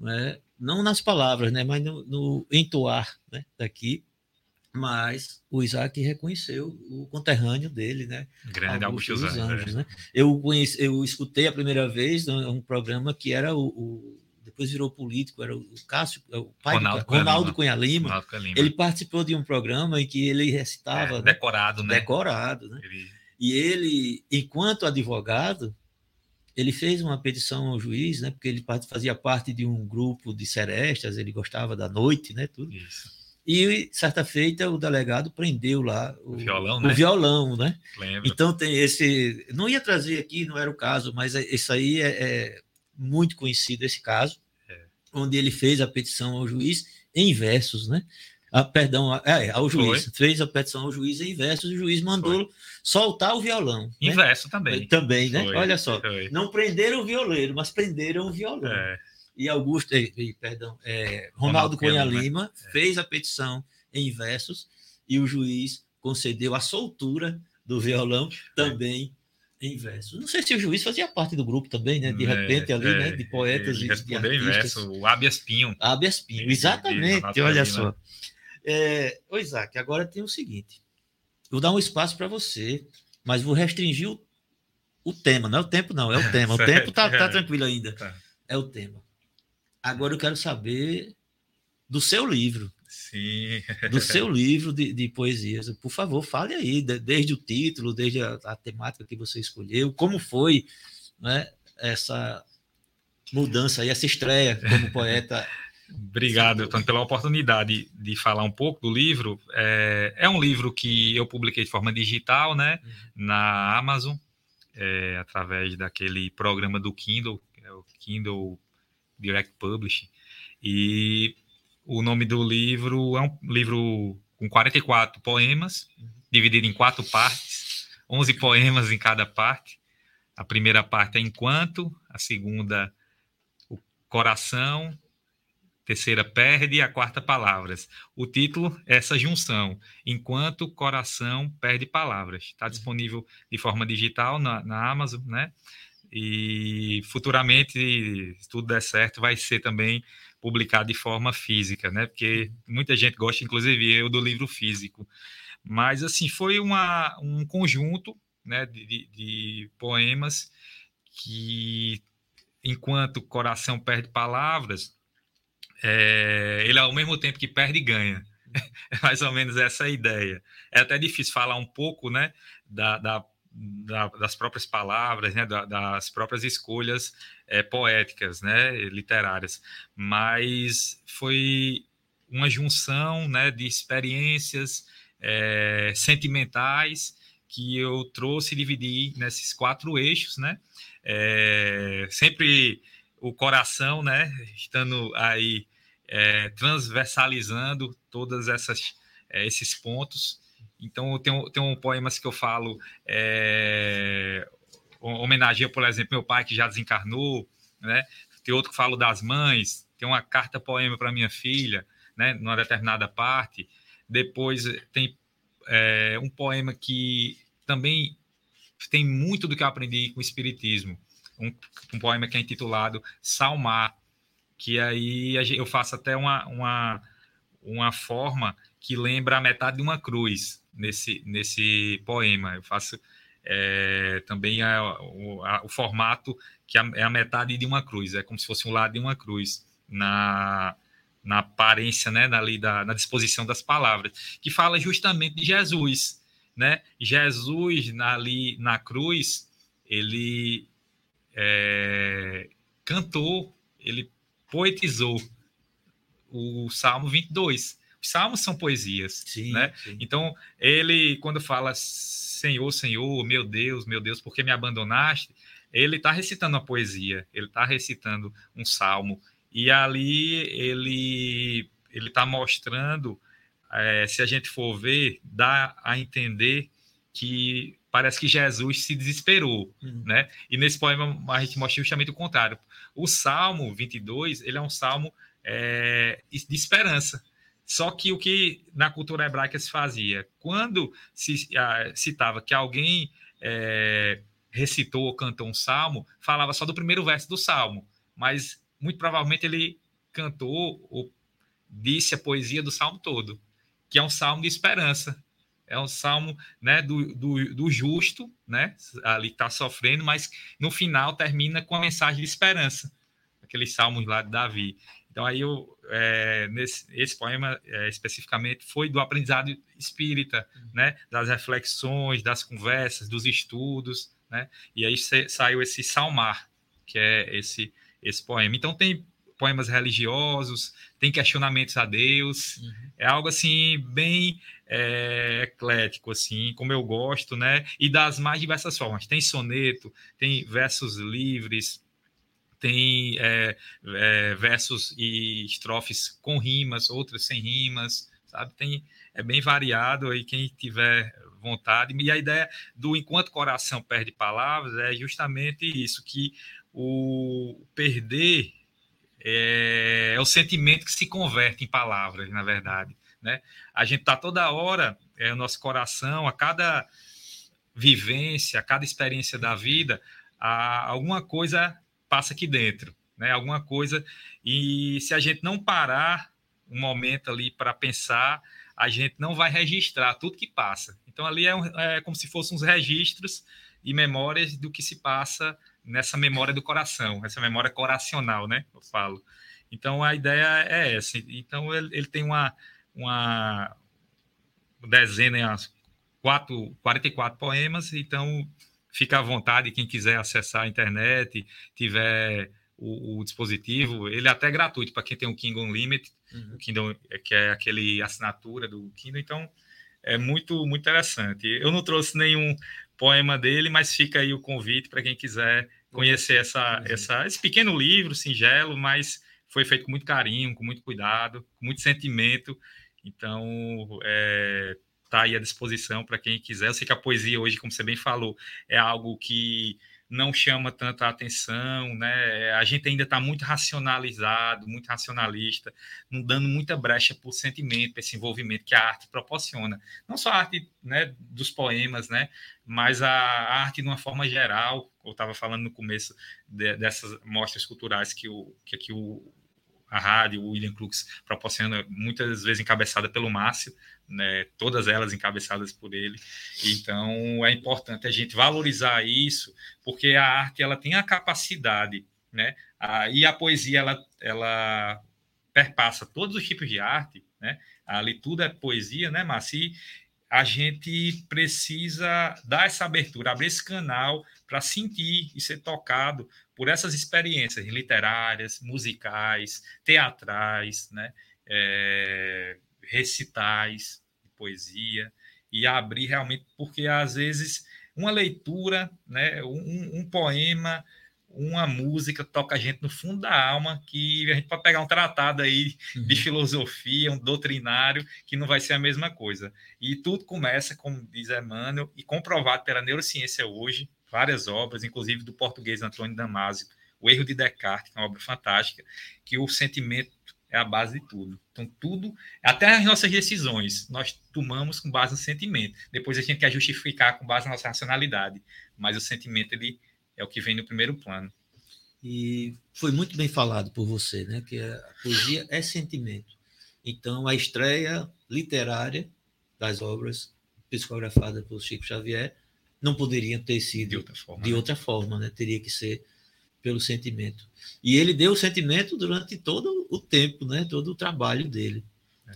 né? não nas palavras, né? Mas no, no entoar né? daqui. Mas o Isaac reconheceu o conterrâneo dele, né? Grande Augusto, Augusto dos Anjos, né? Eu, conheci, eu escutei a primeira vez um programa que era o, o depois virou político, era o Cássio, é o pai Ronaldo, do, Ronaldo Cunha, Lima. Ronaldo Cunha Lima. Ele participou de um programa em que ele recitava. É, decorado, né? Decorado, né? Ele... E ele, enquanto advogado, ele fez uma petição ao juiz, né? Porque ele fazia parte de um grupo de serestas, ele gostava da noite, né? Tudo. Isso. E certa feita o delegado prendeu lá o, o violão, né? O violão, né? Lembro. Então tem esse. Não ia trazer aqui, não era o caso, mas isso aí é, é muito conhecido esse caso onde ele fez a petição ao juiz em versos, né? Ah, perdão, é, ao juiz. Foi. Fez a petição ao juiz em versos, e o juiz mandou Foi. soltar o violão. Em né? verso também. Também, né? Foi. Olha só. Não prenderam o violeiro, mas prenderam o violão. É. E Augusto, perdão, é, Ronaldo, Ronaldo Cunha Lima é. fez a petição em versos e o juiz concedeu a soltura do violão também em verso. Não sei se o juiz fazia parte do grupo também, né? De é, repente ali, é, né? De poetas e de artistas. em verso, o Habeas Pinho. Habeas Pinho, exatamente, olha só. É, ô Isaac, agora tem o seguinte, vou dar um espaço para você, mas vou restringir o, o, tema, não é o tempo não, é o tema, o tempo tá, tá tranquilo ainda, tá. é o tema. Agora eu quero saber do seu livro. Sim. do seu livro de, de, poesias. Por favor, fale aí, desde o título, desde a, a temática que você escolheu, como foi né, essa mudança e essa estreia como poeta. Obrigado, Antônio, pela oportunidade de falar um pouco do livro. É, é um livro que eu publiquei de forma digital, né, uhum. na Amazon, é, através daquele programa do Kindle, é o Kindle Direct Publishing. E o nome do livro é um livro com 44 poemas, dividido em quatro partes, 11 poemas em cada parte. A primeira parte é Enquanto, a segunda, O Coração, terceira perde e a quarta palavras. O título é essa junção, Enquanto Coração Perde Palavras. Está disponível de forma digital na, na Amazon, né? E futuramente, se tudo der certo, vai ser também publicar de forma física, né? Porque muita gente gosta, inclusive eu, do livro físico. Mas, assim, foi uma, um conjunto né, de, de poemas que, enquanto o coração perde palavras, é, ele, ao mesmo tempo que perde, ganha. É mais ou menos essa a ideia. É até difícil falar um pouco né, da, da da, das próprias palavras, né, da, das próprias escolhas é, poéticas, né, literárias, mas foi uma junção, né, de experiências é, sentimentais que eu trouxe e dividi nesses quatro eixos, né, é, sempre o coração, né, estando aí transversalizando todas essas esses pontos então, tem, tem um poemas que eu falo, é, homenageia, por exemplo, meu pai que já desencarnou, né? Tem outro que falo das mães, tem uma carta poema para minha filha, né? Numa determinada parte. Depois tem é, um poema que também tem muito do que eu aprendi com o Espiritismo. Um, um poema que é intitulado Salmar, que aí eu faço até uma, uma, uma forma que lembra a metade de uma cruz nesse, nesse poema. Eu faço é, também a, o, a, o, formato que é a metade de uma cruz, é como se fosse um lado de uma cruz na, na aparência, né, na, da, na disposição das palavras, que fala justamente de Jesus, né? Jesus ali na cruz, ele é, cantou, ele poetizou o Salmo 22, salmos são poesias, sim, né? Sim. Então, ele, quando fala Senhor, Senhor, meu Deus, meu Deus, por que me abandonaste? Ele está recitando uma poesia, ele está recitando um salmo, e ali ele ele está mostrando, é, se a gente for ver, dá a entender que parece que Jesus se desesperou, uhum. né? E nesse poema a gente mostra justamente o contrário. O Salmo 22, ele é um salmo é, de esperança, Só que o que na cultura hebraica se fazia? Quando se ah, citava que alguém é, recitou ou cantou um salmo, falava só do primeiro verso do salmo, mas muito provavelmente ele cantou ou disse a poesia do salmo todo, que é um salmo de esperança. É um salmo né, do, do, do justo, né, ali que está sofrendo, mas no final termina com a mensagem de esperança, aqueles salmos lá de Davi. Então, aí, eu, é, nesse, esse poema é, especificamente foi do aprendizado espírita, uhum. né? Das reflexões, das conversas, dos estudos, né? E aí saiu esse Salmar, que é esse, esse poema. Então, tem poemas religiosos, tem questionamentos a Deus, uhum. é algo assim bem é, eclético, assim, como eu gosto, né? E das mais diversas formas. Tem soneto, tem versos livres, tem é, é, versos e estrofes com rimas, outras sem rimas, sabe? Tem, é bem variado aí, quem tiver vontade. E a ideia do enquanto coração perde palavras é justamente isso, que o perder é, é o sentimento que se converte em palavras, na verdade. Né? A gente está toda hora, é, o nosso coração, a cada vivência, a cada experiência da vida, a, alguma coisa passa aqui dentro, né? Alguma coisa. E se a gente não parar um momento ali para pensar, a gente não vai registrar tudo que passa. Então ali é, um, é como se fossem uns registros e memórias do que se passa nessa memória do coração, essa memória coracional, né? Eu falo. Então a ideia é essa. Então ele, ele tem uma uma dezena, quatro, 44 poemas, então fica à vontade, quem quiser acessar a internet, tiver o, o dispositivo, ele é até gratuito para quem tem o Kindle Unlimited, uhum. o Kindle, é, que é aquele assinatura do Kindle, então é muito, muito interessante. Eu não trouxe nenhum poema dele, mas fica aí o convite para quem quiser conhecer essa, uhum. essa, esse pequeno livro, singelo, mas foi feito com muito carinho, com muito cuidado, com muito sentimento. Então, é, está aí à disposição para quem quiser. Eu sei que a poesia hoje, como você bem falou, é algo que não chama tanta atenção, né? A gente ainda está muito racionalizado, muito racionalista, não dando muita brecha para o sentimento, para esse envolvimento que a arte proporciona. Não só a arte né, dos poemas, né? Mas a arte de uma forma geral. Eu estava falando no começo de, dessas mostras culturais que, o, que o, a rádio, o William Crux proporciona, muitas vezes encabeçada pelo Márcio, né, todas elas encabeçadas por ele. Então é importante a gente valorizar isso, porque a arte ela tem a capacidade, né, a, e a poesia ela, ela perpassa todos os tipos de arte, né, ali tudo é poesia, né, Márcio? a gente precisa dar essa abertura, abrir esse canal para sentir e ser tocado por essas experiências literárias, musicais, teatrais, né? É, recitais de poesia e abrir realmente, porque às vezes uma leitura, né, um, um, poema, uma música toca a gente no fundo da alma, que a gente pode pegar um tratado aí uhum. de filosofia, um doutrinário, que não vai ser a mesma coisa. E tudo começa, como diz Emmanuel, e comprovado pela neurociência hoje, várias obras, inclusive do português Antônio Damasio, O Erro de Descartes, que é uma obra fantástica, que o sentimento é a base de tudo. Então, tudo, até as nossas decisões, nós tomamos com base no sentimento. Depois a gente quer justificar com base na nossa racionalidade. Mas o sentimento, ele é o que vem no primeiro plano. E foi muito bem falado por você, né? Que a poesia é sentimento. Então, a estreia literária das obras psicografadas por Chico Xavier não poderia ter sido de outra forma, de né? outra forma né? Teria que ser pelo sentimento. E ele deu o sentimento durante todo o tempo, né? todo o trabalho dele.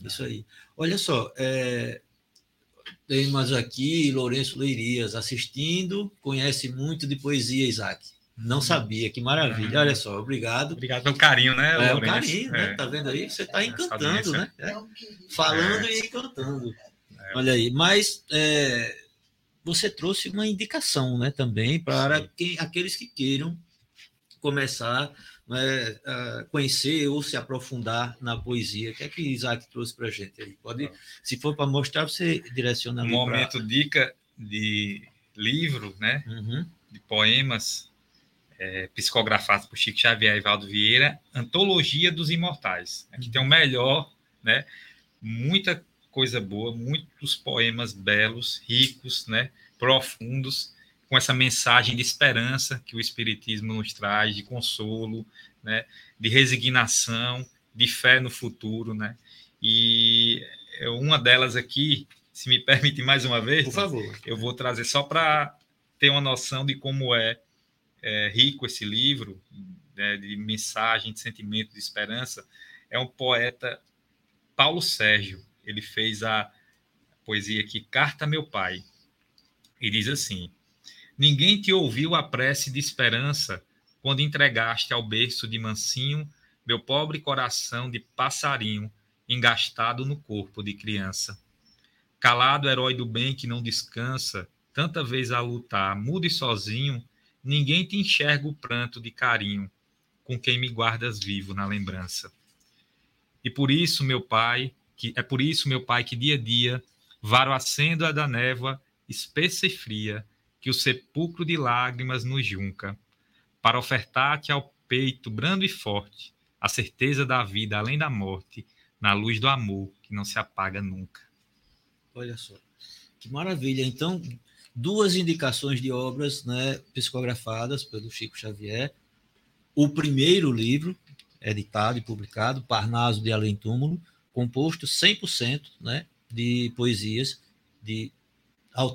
Isso aí. Olha só, é, temos aqui Lourenço Leirias assistindo, conhece muito de poesia, Isaac. Não uhum. sabia, que maravilha. Olha só, obrigado. Obrigado pelo carinho, né? É, o carinho, né? É. Tá vendo aí? Você está encantando, né? É. Falando é. e encantando. É. Olha aí. Mas é, você trouxe uma indicação, né, também, para quem, aqueles que queiram começar né, a conhecer ou se aprofundar na poesia. O que é que Isaac trouxe para a gente aí? Pode, tá. se for para mostrar, você direciona. Um momento pra... dica de livro, né, uhum. de poemas é, psicografados por Chico Xavier e Valdo Vieira, Antologia dos Imortais. Aqui tem o melhor, né, muita coisa boa, muitos poemas belos, ricos, né, profundos, com essa mensagem de esperança que o Espiritismo nos traz, de consolo, né, de resignação, de fé no futuro, né? E uma delas aqui, se me permite mais uma vez, por favor, eu vou trazer só para ter uma noção de como é, é rico esse livro, né, de mensagem, de sentimento, de esperança. É um poeta Paulo Sérgio. Ele fez a poesia aqui Carta Meu Pai. E diz assim: Ninguém te ouviu a prece de esperança quando entregaste ao berço de mansinho meu pobre coração de passarinho engastado no corpo de criança. Calado herói do bem que não descansa, tanta vez a lutar, mudo e sozinho, ninguém te enxerga o pranto de carinho com quem me guardas vivo na lembrança. E por isso, meu pai, que é por isso, meu pai, que dia a dia varo acendo a da névoa espessa e fria, que o sepulcro de lágrimas nos junca, para ofertar-te ao peito brando e forte a certeza da vida além da morte, na luz do amor que não se apaga nunca. Olha só, que maravilha. Então, duas indicações de obras né, psicografadas pelo Chico Xavier. O primeiro livro, editado e publicado, Parnaso de Além Túmulo, composto 100% né, de poesias de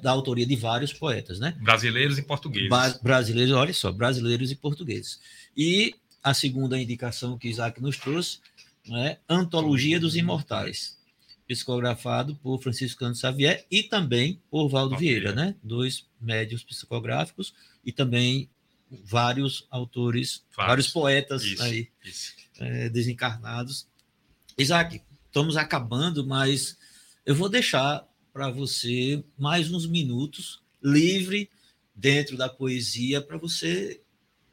da autoria de vários poetas, né? Brasileiros e portugueses. Ba brasileiros, olha só, brasileiros e portugueses. E a segunda indicação que Isaac nos trouxe, né, Antologia dos Imortais, psicografado por Francisco Cândido Xavier e também por Valdo Vieira, né? Dois médios psicográficos e também vários autores, vários, vários poetas isso, aí isso. É, desencarnados. Isaac, estamos acabando, mas eu vou deixar para você mais uns minutos livre dentro da poesia para você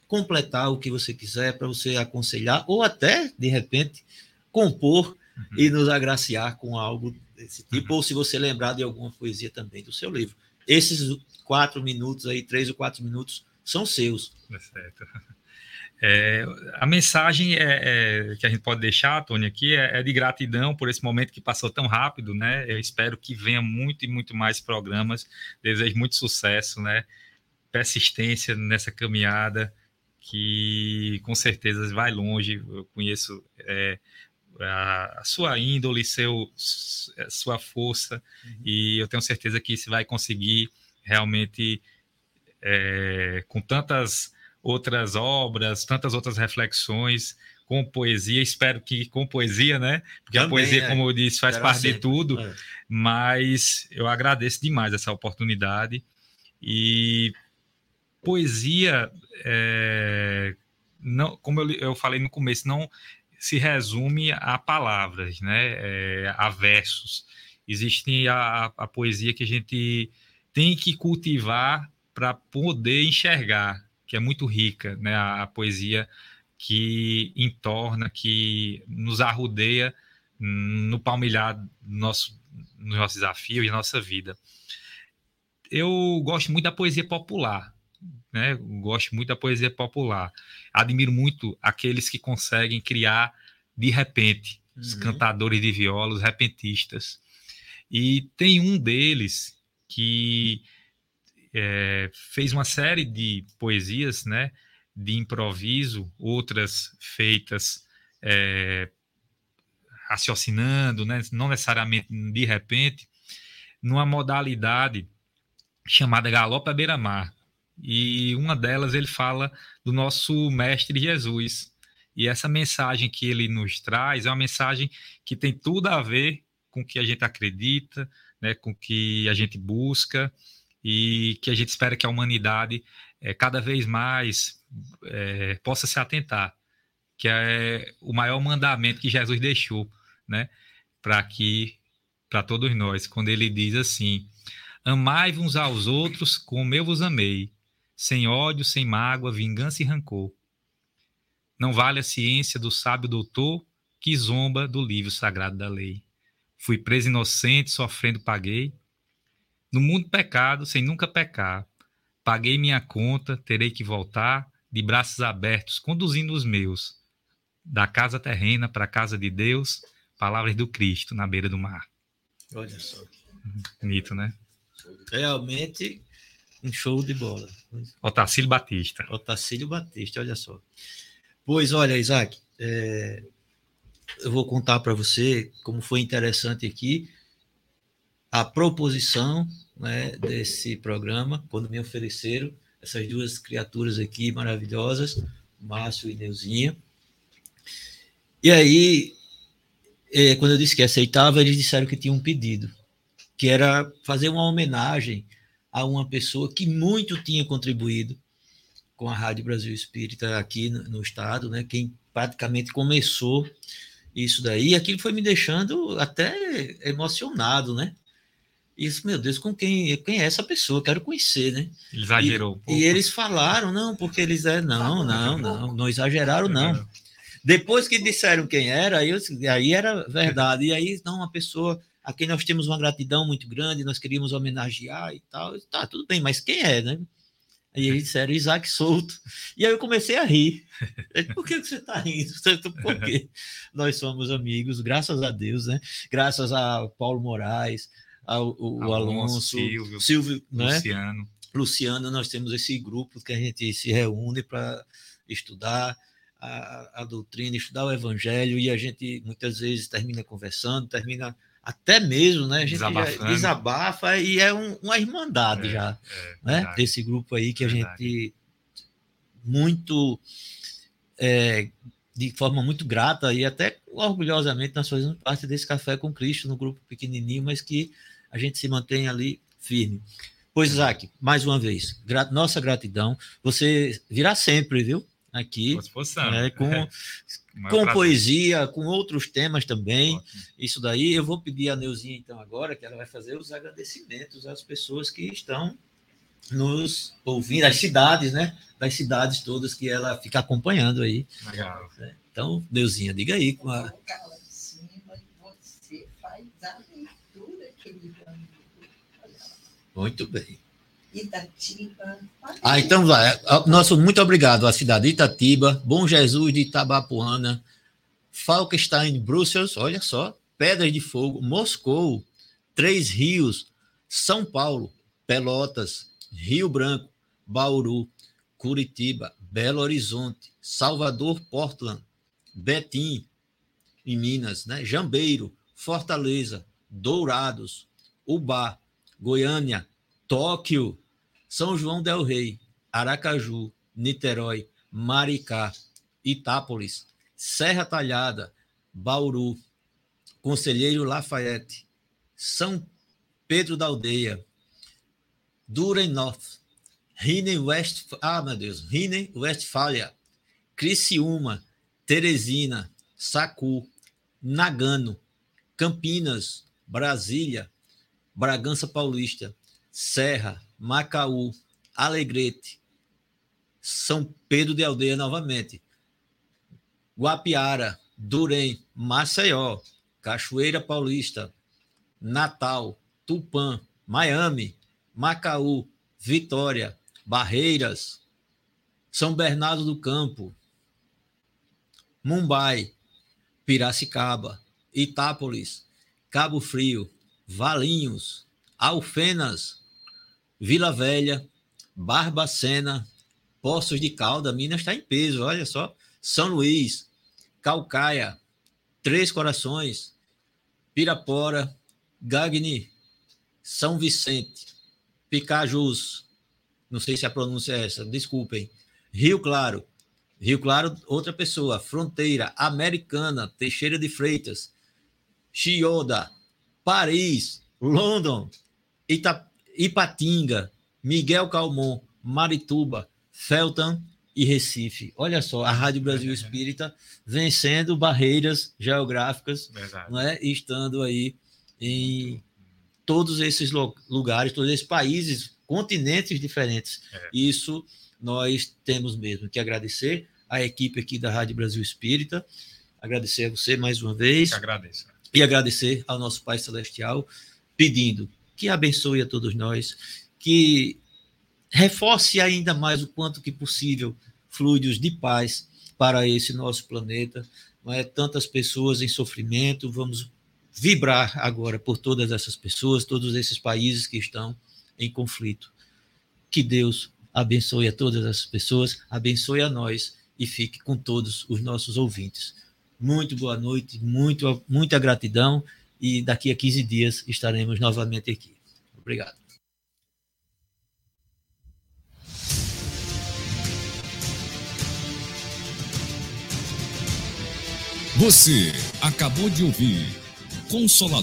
completar o que você quiser, para você aconselhar ou até de repente compor uhum. e nos agraciar com algo desse tipo, uhum. ou se você lembrar de alguma poesia também do seu livro. Esses quatro minutos aí, três ou quatro minutos, são seus. É certo. É, a mensagem é, é, que a gente pode deixar, Tony, aqui é, é, de gratidão por esse momento que passou tão rápido, né? Eu espero que venha muito e muito mais programas. Desejo muito sucesso, né? Persistência nessa caminhada que com certeza vai longe. Eu conheço é, a, a, sua índole, seu, sua força, uhum. e eu tenho certeza que você vai conseguir realmente é, com tantas outras obras, tantas outras reflexões com poesia. Espero que com poesia, né? Porque Também, a poesia, é. como eu disse, faz parte sempre. de tudo. É. Mas eu agradeço demais essa oportunidade. E poesia, é, não, como eu, eu falei no começo, não se resume a palavras, né? É, a versos. Existe a, a poesia que a gente tem que cultivar para poder enxergar que é muito rica, né? A, a poesia que entorna, que nos arrudeia no palmilhar do nosso, nos nossos desafios e nossa vida. Eu gosto muito da poesia popular, né? Gosto muito da poesia popular. Admiro muito aqueles que conseguem criar de repente, uhum. os cantadores de viola, os repentistas. E tem um deles que é, fez uma série de poesias, né, de improviso, outras feitas é, raciocinando, né, não necessariamente de repente, numa modalidade chamada Galope à Beira-Mar. E uma delas ele fala do nosso mestre Jesus. E essa mensagem que ele nos traz é uma mensagem que tem tudo a ver com o que a gente acredita, né, com o que a gente busca, e que a gente espera que a humanidade é, cada vez mais é, possa se atentar, que é o maior mandamento que Jesus deixou, né, para que para todos nós, quando ele diz assim: Amai uns aos outros como eu vos amei, sem ódio, sem mágoa, vingança e rancor. Não vale a ciência do sábio doutor que zomba do livro sagrado da lei. Fui preso inocente, sofrendo paguei, no mundo pecado, sem nunca pecar. Paguei minha conta, terei que voltar, de braços abertos, conduzindo os meus, da casa terrena para a casa de Deus, Palavras do Cristo na beira do mar. Olha só. Bonito, né? Realmente um show de bola. Otacílio Batista. Otacílio Batista, olha só. Pois olha, Isaac, é, eu vou contar para você como foi interessante aqui a proposição né, desse programa, quando me ofereceram essas duas criaturas aqui maravilhosas, Márcio e Neuzinha. E aí, é, quando eu disse que aceitava, eles disseram que tinha um pedido, que era fazer uma homenagem a uma pessoa que muito tinha contribuído com a Rádio Brasil Espírita aqui no, no estado, né? Quem praticamente começou isso daí, aquilo foi me deixando até emocionado, né? Isso, meu Deus, com quem, quem é essa pessoa? Quero conhecer, né? Exagerou. E, um e eles falaram, não, porque eles é, não, não, não, não exageraram, não. Depois que disseram quem era, aí, eu, aí era verdade. E aí, não, uma pessoa a quem nós temos uma gratidão muito grande, nós queríamos homenagear e tal. Tá, tudo bem, mas quem é, né? Aí eles disseram Isaac Souto. E aí eu comecei a rir. Por que você está rindo? Porque nós somos amigos, graças a Deus, né? Graças a Paulo Moraes, ao, o, o Alonso, Silvio, Silvio né? Luciano. Luciano, nós temos esse grupo que a gente se reúne para estudar a, a doutrina, estudar o evangelho, e a gente muitas vezes termina conversando, termina até mesmo, né? A gente desabafa e é um, uma irmandade é, já, é, né? Verdade. Desse grupo aí que verdade. a gente muito é, de forma muito grata e até orgulhosamente nós fazemos parte desse café com Cristo no grupo pequenininho, mas que a gente se mantém ali firme. Pois, Isaac, mais uma vez, gra nossa gratidão. Você virá sempre, viu? Aqui, né, com, com poesia, com outros temas também. Ótimo. Isso daí, eu vou pedir a Neuzinha, então, agora, que ela vai fazer os agradecimentos às pessoas que estão nos ouvindo, as cidades, né? Das cidades todas que ela fica acompanhando aí. Legal. Né? Então, Neuzinha, diga aí. Com a... Muito bem. Itatiba. Ah, então vai. Nosso muito obrigado à cidade de Itatiba, Bom Jesus de Itabapuana, Falkenstein, Bruxelas, olha só, Pedras de Fogo, Moscou, Três Rios, São Paulo, Pelotas, Rio Branco, Bauru, Curitiba, Belo Horizonte, Salvador, Portland, Betim, em Minas, né? Jambeiro, Fortaleza, Dourados, Ubá, Goiânia, Tóquio, São João del Rei, Aracaju, Niterói, Maricá, Itápolis, Serra Talhada, Bauru, Conselheiro Lafayette, São Pedro da Aldeia, Durenhof, Rinen West, ah, meu Deus, Rinen Westfalia, Criciúma, Teresina, Sacu, Nagano, Campinas, Brasília, Bragança Paulista, Serra, Macaú, Alegrete, São Pedro de Aldeia novamente, Guapiara, Durem, Maceió, Cachoeira Paulista, Natal, Tupã, Miami, Macaú, Vitória, Barreiras, São Bernardo do Campo, Mumbai, Piracicaba, Itápolis, Cabo Frio, Valinhos, Alfenas, Vila Velha, Barbacena, Poços de Calda, Minas está em peso, olha só. São Luís, Calcaia, Três Corações, Pirapora, Gagni, São Vicente, Picajus, não sei se a pronúncia é essa, desculpem. Rio Claro, Rio Claro, outra pessoa, Fronteira, Americana, Teixeira de Freitas, Chioda, Paris, London, Ita, Ipatinga, Miguel Calmon, Marituba, Felton e Recife. Olha só, a Rádio Brasil Espírita vencendo barreiras geográficas não é? e estando aí em todos esses lugares, todos esses países, continentes diferentes. É. Isso nós temos mesmo que agradecer à equipe aqui da Rádio Brasil Espírita, agradecer a você mais uma vez. agradeço. E agradecer ao nosso Pai Celestial, pedindo que abençoe a todos nós, que reforce ainda mais o quanto que possível fluidos de paz para esse nosso planeta, não é, tantas pessoas em sofrimento, vamos vibrar agora por todas essas pessoas, todos esses países que estão em conflito. Que Deus abençoe a todas essas pessoas, abençoe a nós e fique com todos os nossos ouvintes. Muito boa noite, muito, muita gratidão e daqui a 15 dias estaremos novamente aqui. Obrigado. Você acabou de ouvir Consolador.